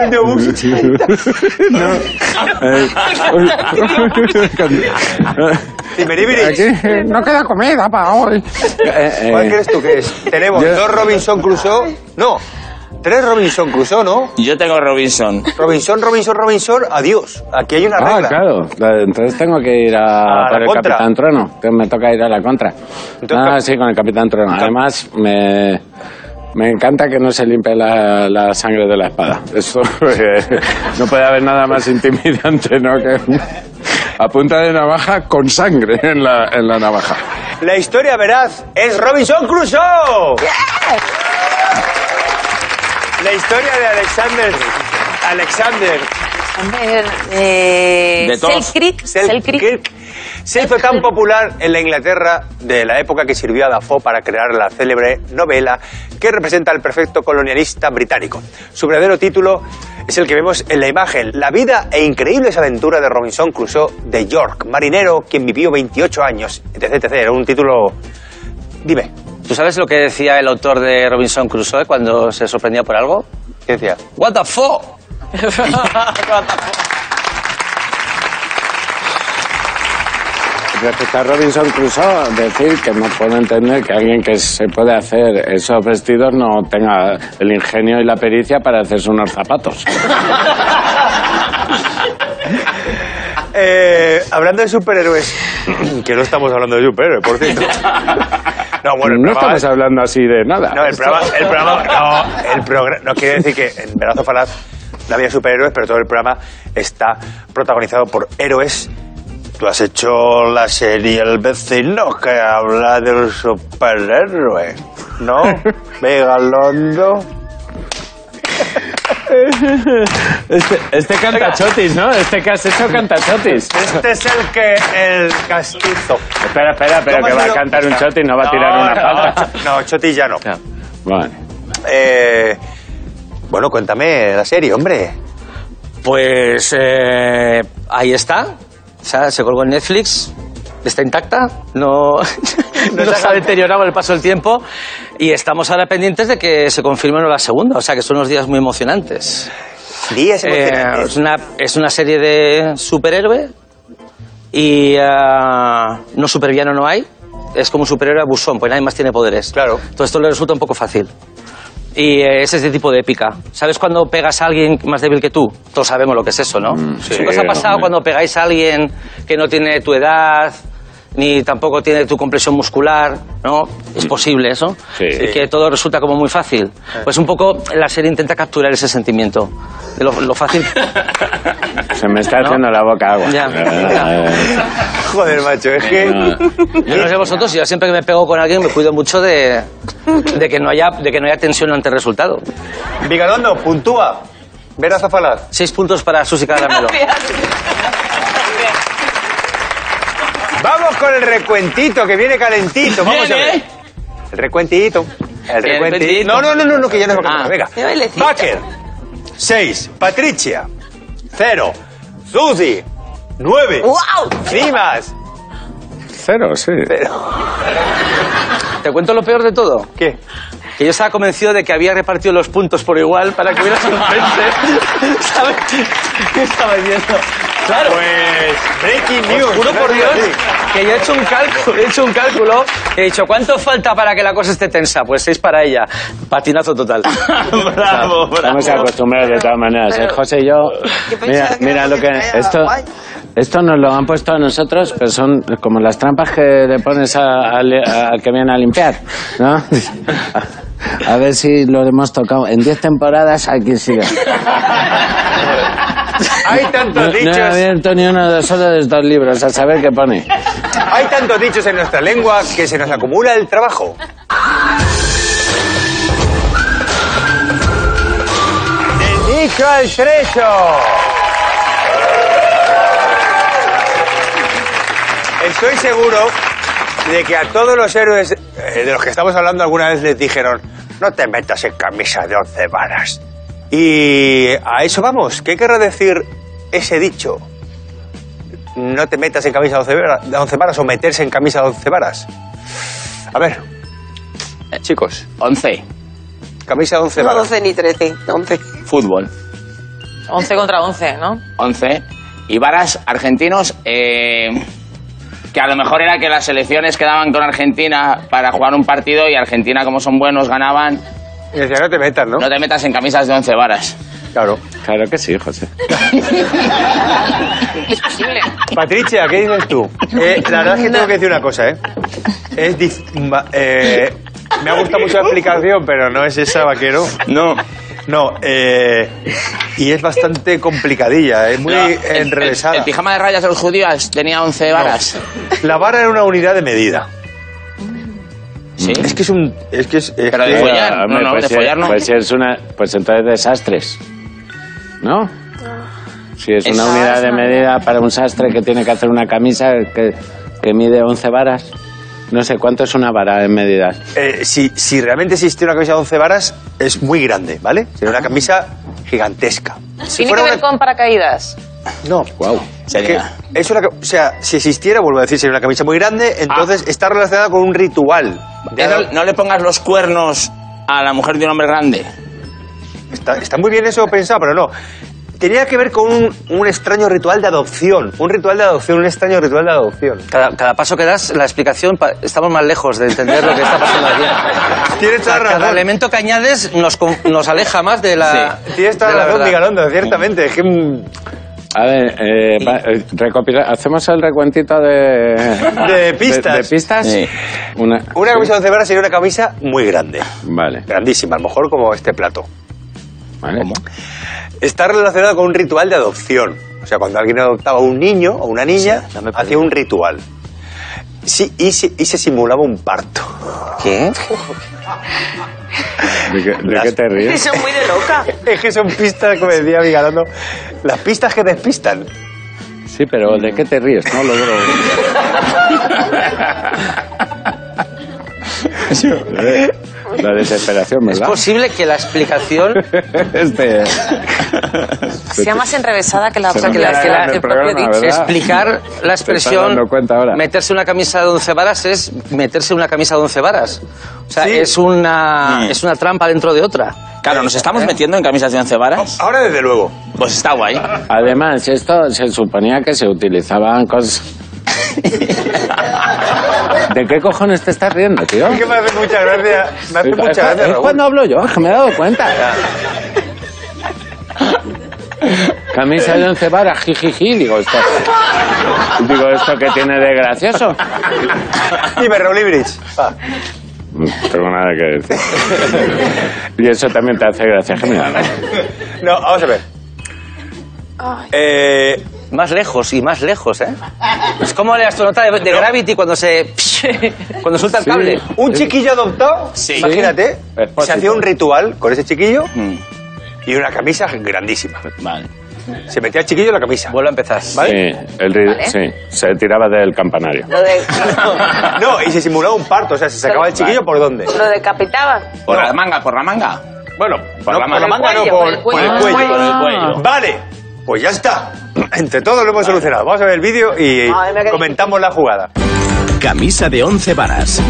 El no. Eh, no queda comida para hoy. Eh, eh, ¿Cuál crees tú que es? Tenemos yo- dos Robinson Crusoe. No, tres Robinson Crusoe, ¿no? Yo tengo Robinson. Robinson, Robinson, Robinson, adiós. Aquí hay una Ah, regla. claro. La- Entonces tengo que ir a, A por el contra. Capitán Trono. Que me toca ir a la contra. Entonces, ah, sí, con el Capitán Trono. Además, me, me encanta que no se limpie la, la sangre de la espada. Eso [laughs] eh, no puede haber nada más intimidante, ¿no? Que [laughs] a punta de navaja con sangre en la, en la navaja. La historia veraz es Robinson Crusoe. La historia de Alexander. Alexander Hombre, eh, De Selkirk. Selkirk se hizo tan popular en la Inglaterra de la época que sirvió a Dafoe para crear la célebre novela que representa al perfecto colonialista británico. Su verdadero título es el que vemos en la imagen, La vida e increíbles aventuras de Robinson Crusoe de York, marinero quien vivió 28 años, etc. etc. Era un título... Dime, ¿Tú sabes lo que decía el autor de Robinson Crusoe cuando se sorprendía por algo? ¿qué decía? What the fuck? [laughs] Respecto a Robinson Crusoe, decir que no puedo entender que alguien que se puede hacer esos vestidos no tenga el ingenio y la pericia para hacerse unos zapatos. [laughs] Eh, hablando de superhéroes, [clears throat] que no estamos hablando de superhéroes, por cierto. [laughs] No, bueno, el no programa- estamos hablando así de nada. No, el programa, el programa, no, [laughs] el programa, no quiere decir que en Verazo Falaz no había superhéroes, pero todo el programa está protagonizado por héroes. Tú has hecho la serie El vecino que habla del superhéroe, ¿no? [laughs] Megalondo. [laughs] Este, este canta chotis, ¿no? Este que has hecho canta chotis. Este es el que el castizo. Espera, espera, pero ¿Cómo que va a cantar un chotis, no va a tirar una falta. No, Choti ya no. Vale. Eh, bueno, cuéntame la serie, hombre. Pues eh, ahí está. O sea, se colgó en Netflix. Está intacta. [laughs] No, no se ha deteriorado con el paso del tiempo. Y estamos ahora pendientes de que se confirme la segunda. O sea, que son unos días muy emocionantes. Días Eh, emocionantes. es, una, es una serie de superhéroe. Y ah, no supervillano no hay. Es como un superhéroe abusón, pues nadie más tiene poderes. Claro. Todo esto le resulta un poco fácil. Y eh, es ese tipo de épica. ¿Sabes cuando pegas a alguien más débil que tú? Todos sabemos lo que es eso, ¿no? sí, ¿Qué os ha pasado cuando pegáis a alguien que no tiene tu edad, ni tampoco tiene tu compresión muscular, ¿no? Es posible eso. Sí. Y que todo resulta como muy fácil. Pues un poco la serie intenta capturar ese sentimiento. De lo, lo fácil. [laughs] Se me está haciendo la boca agua. Ya. Eh, [laughs] Joder, macho, es que... Yo no sé vosotros, yo siempre que me pego con alguien me cuido mucho de, de, que, no haya, de que no haya tensión ante el resultado. Vigalondo, puntúa. Verazo Falaz. Seis puntos para Susi Caramelo. [laughs] Vamos con el recuentito, que viene calentito. Vamos a ver. Viene. El recuentito. El recuentito. No, no, no, no, no, que ya no es Ah. Venga. Baker. 6. Patricia. 0. Susi. 9. ¡Wow! Rimas. Cero, sí. ¿Te cuento lo peor de todo? ¿Qué? Que yo estaba convencido de que había repartido los puntos por igual para que hubiera suspense. [laughs] ¿Sabes? ¿Qué estaba diciendo? Claro. Pues. Breaking news. Juro por Dios que yo he hecho un cálculo, he hecho un cálculo, he dicho, ¿cuánto falta para que la cosa esté tensa? Pues seis para ella. Patinazo total. [laughs] bravo, bravo. Estamos acostumbrados de todas maneras. ¿eh? Pero- José y yo. Yo Mira, mira lo que. Esto, guay. esto nos lo han puesto a nosotros, pero son como las trampas que le pones al que viene a limpiar, ¿no? [laughs] A ver si lo hemos tocado. En 10 temporadas aquí sigue. Hay tantos No, no he dichos. abierto ni uno de solo de estos libros, a saber qué pone. Hay tantos dichos en nuestra lengua que se nos acumula el trabajo. Del dicho al trecho. Estoy seguro de que a todos los héroes eh, de los que estamos hablando alguna vez les dijeron no te metas en camisa de once varas. Y a eso vamos. ¿Qué querrá decir ese dicho? no te metas en camisa de once varas, de once varas o meterse en camisa de once varas. A ver, chicos, 11. camisa de once No varas. 12 ni 13, 11. Fútbol. 11 contra 11, ¿no? 11. Y varas argentinos, eh, que a lo mejor era que las selecciones quedaban con Argentina para jugar un partido y Argentina, como son buenos, ganaban. Y decía, no te metas, ¿no? No te metas en camisas de 11 varas. Claro. Claro que sí, José. [laughs] Es posible. Patricia, ¿qué dices tú? Eh, la verdad es que tengo que decir una cosa, ¿eh? Es dif- eh, me ha gustado mucho la explicación, pero no es esa, vaquero. No. No, eh, y es bastante complicadilla, es muy No, el- el- enrevesada. El, pijama de rayas de los judíos tenía 11 varas. La vara era una unidad de medida. Sí. Es que es un... Es que es, es Pero de que- follar. No, no, pues de si- follar no. Pues si es una, pues entonces desastres, ¿no? Si es una unidad de medida para un sastre que tiene que hacer una camisa que, que mide 11 varas, no sé cuánto es una vara en medidas. Eh, si, si realmente existiera una camisa de 11 varas, es muy grande, ¿vale? Sería una camisa gigantesca. Si ¿Tiene que fuera ver una- con paracaídas? No. Wow. Sería. Que es una, o sea, si existiera, vuelvo a decir, sería una camisa muy grande, entonces está relacionada con un ritual. No le pongas los cuernos a la mujer de un hombre grande. está, está muy bien eso pensado, pero no. Tenía que ver con un, un extraño ritual de adopción. Un ritual de adopción, un extraño ritual de adopción. Cada, cada paso que das, la explicación, pa- estamos más lejos de entender lo que está pasando aquí. Tienes toda la Cada razón. elemento que añades nos, nos aleja más de la. Tienes toda de la razón. Miguelondo, ciertamente. Es que, A ver, eh, eh, recopila- ¿hacemos el recuentito de... De pistas. ¿De, de pistas? Sí. Una, Una camisa de once varas sería una camisa muy grande. Vale. Grandísima, a lo mejor como este plato. vale. Está relacionado con un ritual de adopción. O sea, cuando alguien adoptaba a un niño o una niña, hacía un ritual. Sí, y se, y se simulaba un parto. ¿Qué? ¿De qué, de Las- qué te ríes? Es muy de loca. [laughs] Es que son pistas, como decía Miguelando, las pistas que despistan. Sí, pero ¿de qué te ríes? No logro... [laughs] La desesperación, Es ¿verdad? posible que la explicación... [laughs] Este... Sea más enrevesada que la, Se que la, que la- el el propio programa, dicho. ¿verdad? Explicar la expresión ahora. meterse una camisa de once varas es meterse una camisa de once varas. O sea, Sí. es, una, Mm. es una trampa dentro de otra. Claro, nos estamos metiendo en camisas de once varas. Ahora, desde luego. Pues está guay. Además, esto se suponía que se utilizaban cosas... [laughs] ¿De qué cojones te estás riendo, tío? Es que me hace mucha gracia. Me hace Es- mucha gracia, es Raúl. cuando hablo yo, es que me he dado cuenta. Camisa de once varas, jijiji, digo esto. Digo esto que tiene de gracioso. Dime, Raúl Ibrich. Va. No tengo nada que decir. Y eso también te hace gracia, genial. No, vamos a ver. Eh, Más lejos y más lejos. ¿eh? Es como el astronauta de, de Gravity cuando se... cuando suelta el Sí. cable. un chiquillo adoptado, Sí. imagínate, se hacía un ritual con ese chiquillo Mm, y una camisa grandísima. Vale. Se metía el chiquillo en la camisa. Vuelvo a empezar. Sí, el ri- sí, se tiraba del campanario. Lo, de, [laughs] No, y se simulaba un parto, o sea, se sacaba el chiquillo por dónde. lo decapitaban. Por No. la manga, por la manga. Bueno, Por no, la por la manga. no, Por por, el por cuello. el cuello. Por el cuello. Vale, pues ya está. [coughs] Entre todos lo hemos solucionado. Vamos a ver el vídeo y comentamos la jugada. Camisa de 11 varas.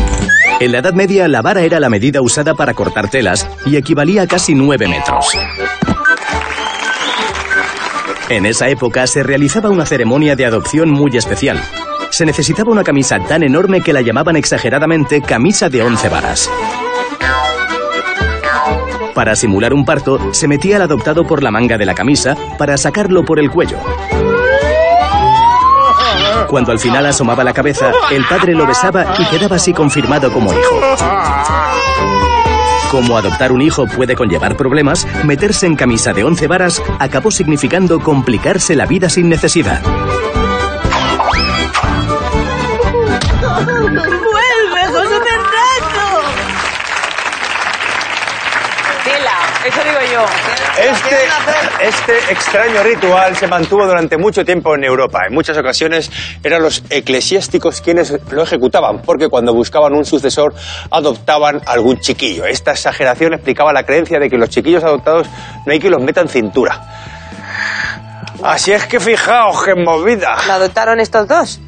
En la Edad Media, la vara era la medida usada para cortar telas y equivalía a casi 9 metros. En esa época se realizaba una ceremonia de adopción muy especial. Se necesitaba una camisa tan enorme que la llamaban exageradamente camisa de 11 varas. Para simular un parto, se metía al adoptado por la manga de la camisa para sacarlo por el cuello. Cuando al final asomaba la cabeza, el padre lo besaba y quedaba así confirmado como hijo. Como adoptar un hijo puede conllevar problemas, meterse en camisa de 11 varas acabó significando complicarse la vida sin necesidad. [laughs] Este, este extraño ritual se mantuvo durante mucho tiempo en Europa. En muchas ocasiones eran los eclesiásticos quienes lo ejecutaban, porque cuando buscaban un sucesor adoptaban algún chiquillo. Esta exageración explicaba la creencia de que los chiquillos adoptados no hay que los metan cintura. Así es que fijaos qué movida. ¿La adoptaron estos dos?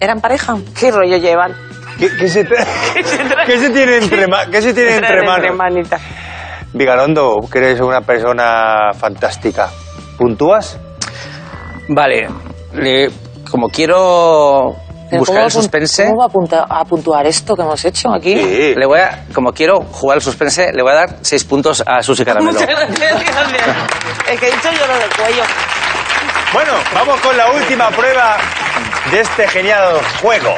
¿Eran pareja? ¿Qué rollo llevan? ¿Qué, qué se, tra- [laughs] qué se tiene entre, ma- qué se tiene entre manos? Vigalondo, que eres una persona fantástica. ¿Puntúas? Vale. le- como quiero buscar ¿cómo el suspense, ¿Cómo va a, punta- a puntuar esto que hemos hecho aquí? Sí. le voy a, como quiero jugar el suspense, le voy a dar seis puntos a Susi [laughs] Caramelo. Muchas gracias. Es que he dicho yo lo del cuello. Bueno, vamos con la última prueba de este genial juego.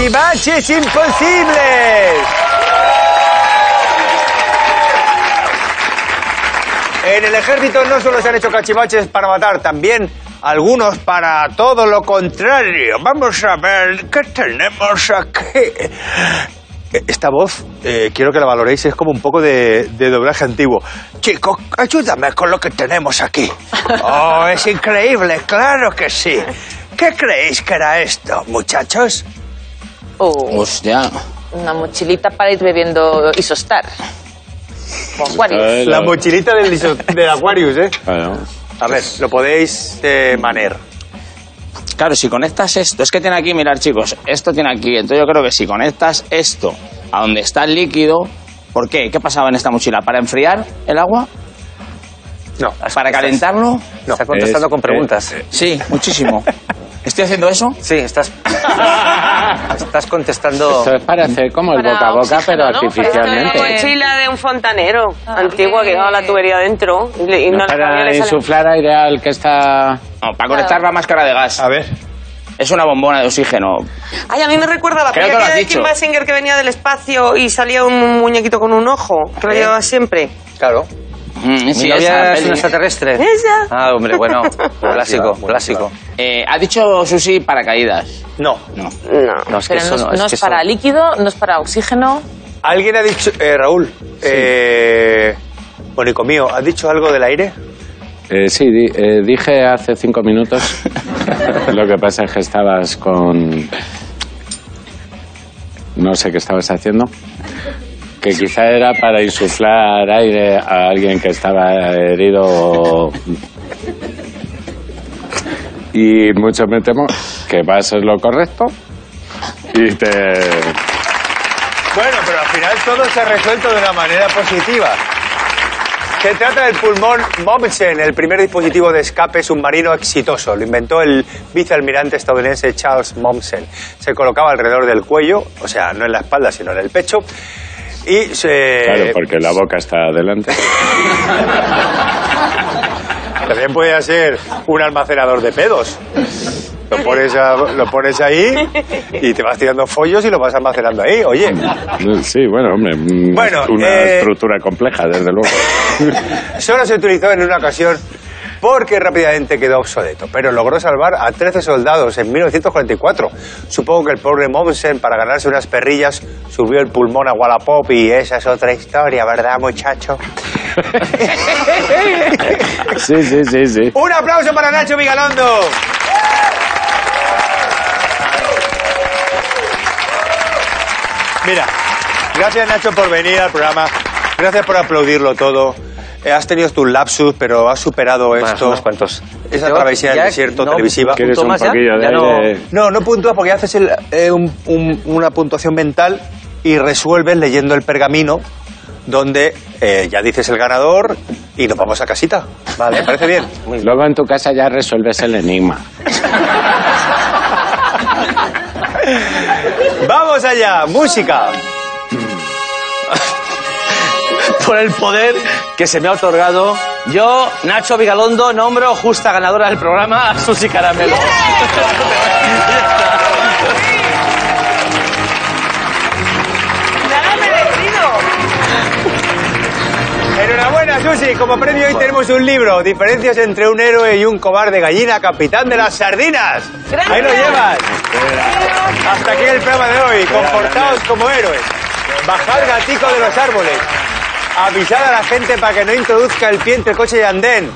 ¡Cachivaches imposibles! En el ejército no solo se han hecho cachivaches para matar, también algunos para todo lo contrario. Vamos a ver qué tenemos aquí. Esta voz, eh, quiero que la valoréis, es como un poco de, de doblaje antiguo. Chico, ayúdame con lo que tenemos aquí. Oh, es increíble, claro que sí. ¿Qué creéis que era esto, muchachos? Hostia. una mochilita para ir bebiendo Isostar. Con Aquarius. Eh, La mochilita del, iso- del Aquarius, ¿eh? Claro. A ver, lo podéis eh, maner. Claro, si conectas esto, es que tiene aquí, mirar chicos, esto tiene aquí, entonces yo creo que si conectas esto a donde está el líquido, ¿por qué? ¿Qué pasaba en esta mochila? ¿Para enfriar el agua? No. ¿Para calentarlo? No. Está contestando Es- con preguntas. eh, Sí, muchísimo. [laughs] ¿Estoy haciendo eso? Sí, estás. [laughs] estás contestando. Esto parece como el Para boca a boca, oxígeno, pero ¿no? Como artificialmente. mochila de un fontanero Ah, antiguo que llevaba la tubería dentro y, no, No para insuflar aire al que está... No, para conectar la máscara de gas. A ver. Es una bombona de oxígeno. Ay, a mí me recuerda la película de dicho. Kim Basinger que venía del espacio y salía un muñequito con un ojo, que lo llevaba siempre. Claro. Mm, ¿Mi sí, novia esa es un extraterrestre? Ella. Ah, hombre, bueno. [laughs] Clásico, clásico. Eh, ha dicho Susi paracaídas. No. No. No. No, es que Pero eso no, no, es, no que es para eso- líquido, no es para oxígeno. Alguien ha dicho, eh, Raúl, eh, Bonico mío, ¿has dicho algo del aire? Eh, sí, di- eh, dije hace cinco minutos. [laughs] Lo que pasa es que estabas con. No sé qué estabas haciendo. Que quizá era para insuflar aire a alguien que estaba herido. Y mucho me temo que va a ser lo correcto. Y te. Bueno, pero al final todo se ha resuelto de una manera positiva. Se trata del pulmón Mommsen, el primer dispositivo de escape submarino exitoso. Lo inventó el vicealmirante estadounidense Charles Mommsen. Se colocaba alrededor del cuello, o sea, no en la espalda, sino en el pecho. Y se... Claro, porque la boca está adelante. [laughs] También puede ser un almacenador de pedos. Lo pones, a- lo pones ahí y te vas tirando follos y lo vas almacenando ahí. Oye, Sí, bueno, hombre. mm, Bueno, una eh, estructura compleja, desde luego. [laughs] solo se utilizó en una ocasión porque rápidamente quedó obsoleto, pero logró salvar a 13 soldados en 1944. Supongo que el pobre Mommsen, para ganarse unas perrillas, subió el pulmón a Wallapop y esa es otra historia, ¿verdad, muchacho? [laughs] Sí, sí, sí, sí. ¡Un aplauso para Nacho Vigalondo! Mira, gracias Nacho por venir al programa, gracias por aplaudirlo todo. Eh, has tenido tus lapsus, pero has superado Más, esto. unos cuantos. Esa Yo travesía del desierto no televisiva. ¿Quieres un más ya? de Ya no-? No, no puntúas porque haces el, eh, un- un- una puntuación mental y resuelves leyendo el pergamino donde eh, ya dices el ganador y nos vamos a casita. Vale, ¿me parece bien? Luego en tu casa ya resuelves el enigma. [laughs] ¡Vamos allá! ¡Música! Por el poder que se me ha otorgado, yo, Nacho Vigalondo, nombro justa ganadora del programa a [laughs] Susi Caramelo. ¡Nada merecido! Enhorabuena, Susi. Como premio hoy tenemos un libro, Diferencias entre un héroe y un cobarde gallina, capitán de las sardinas. Gracias. Ahí lo llevas. Hasta aquí el programa de hoy. Comportaos como héroes. Bajad gatico de los árboles avisar a la gente para que no introduzca el pie entre el coche y andén.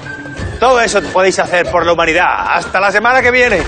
Todo eso podéis hacer por la humanidad. Hasta la semana que viene.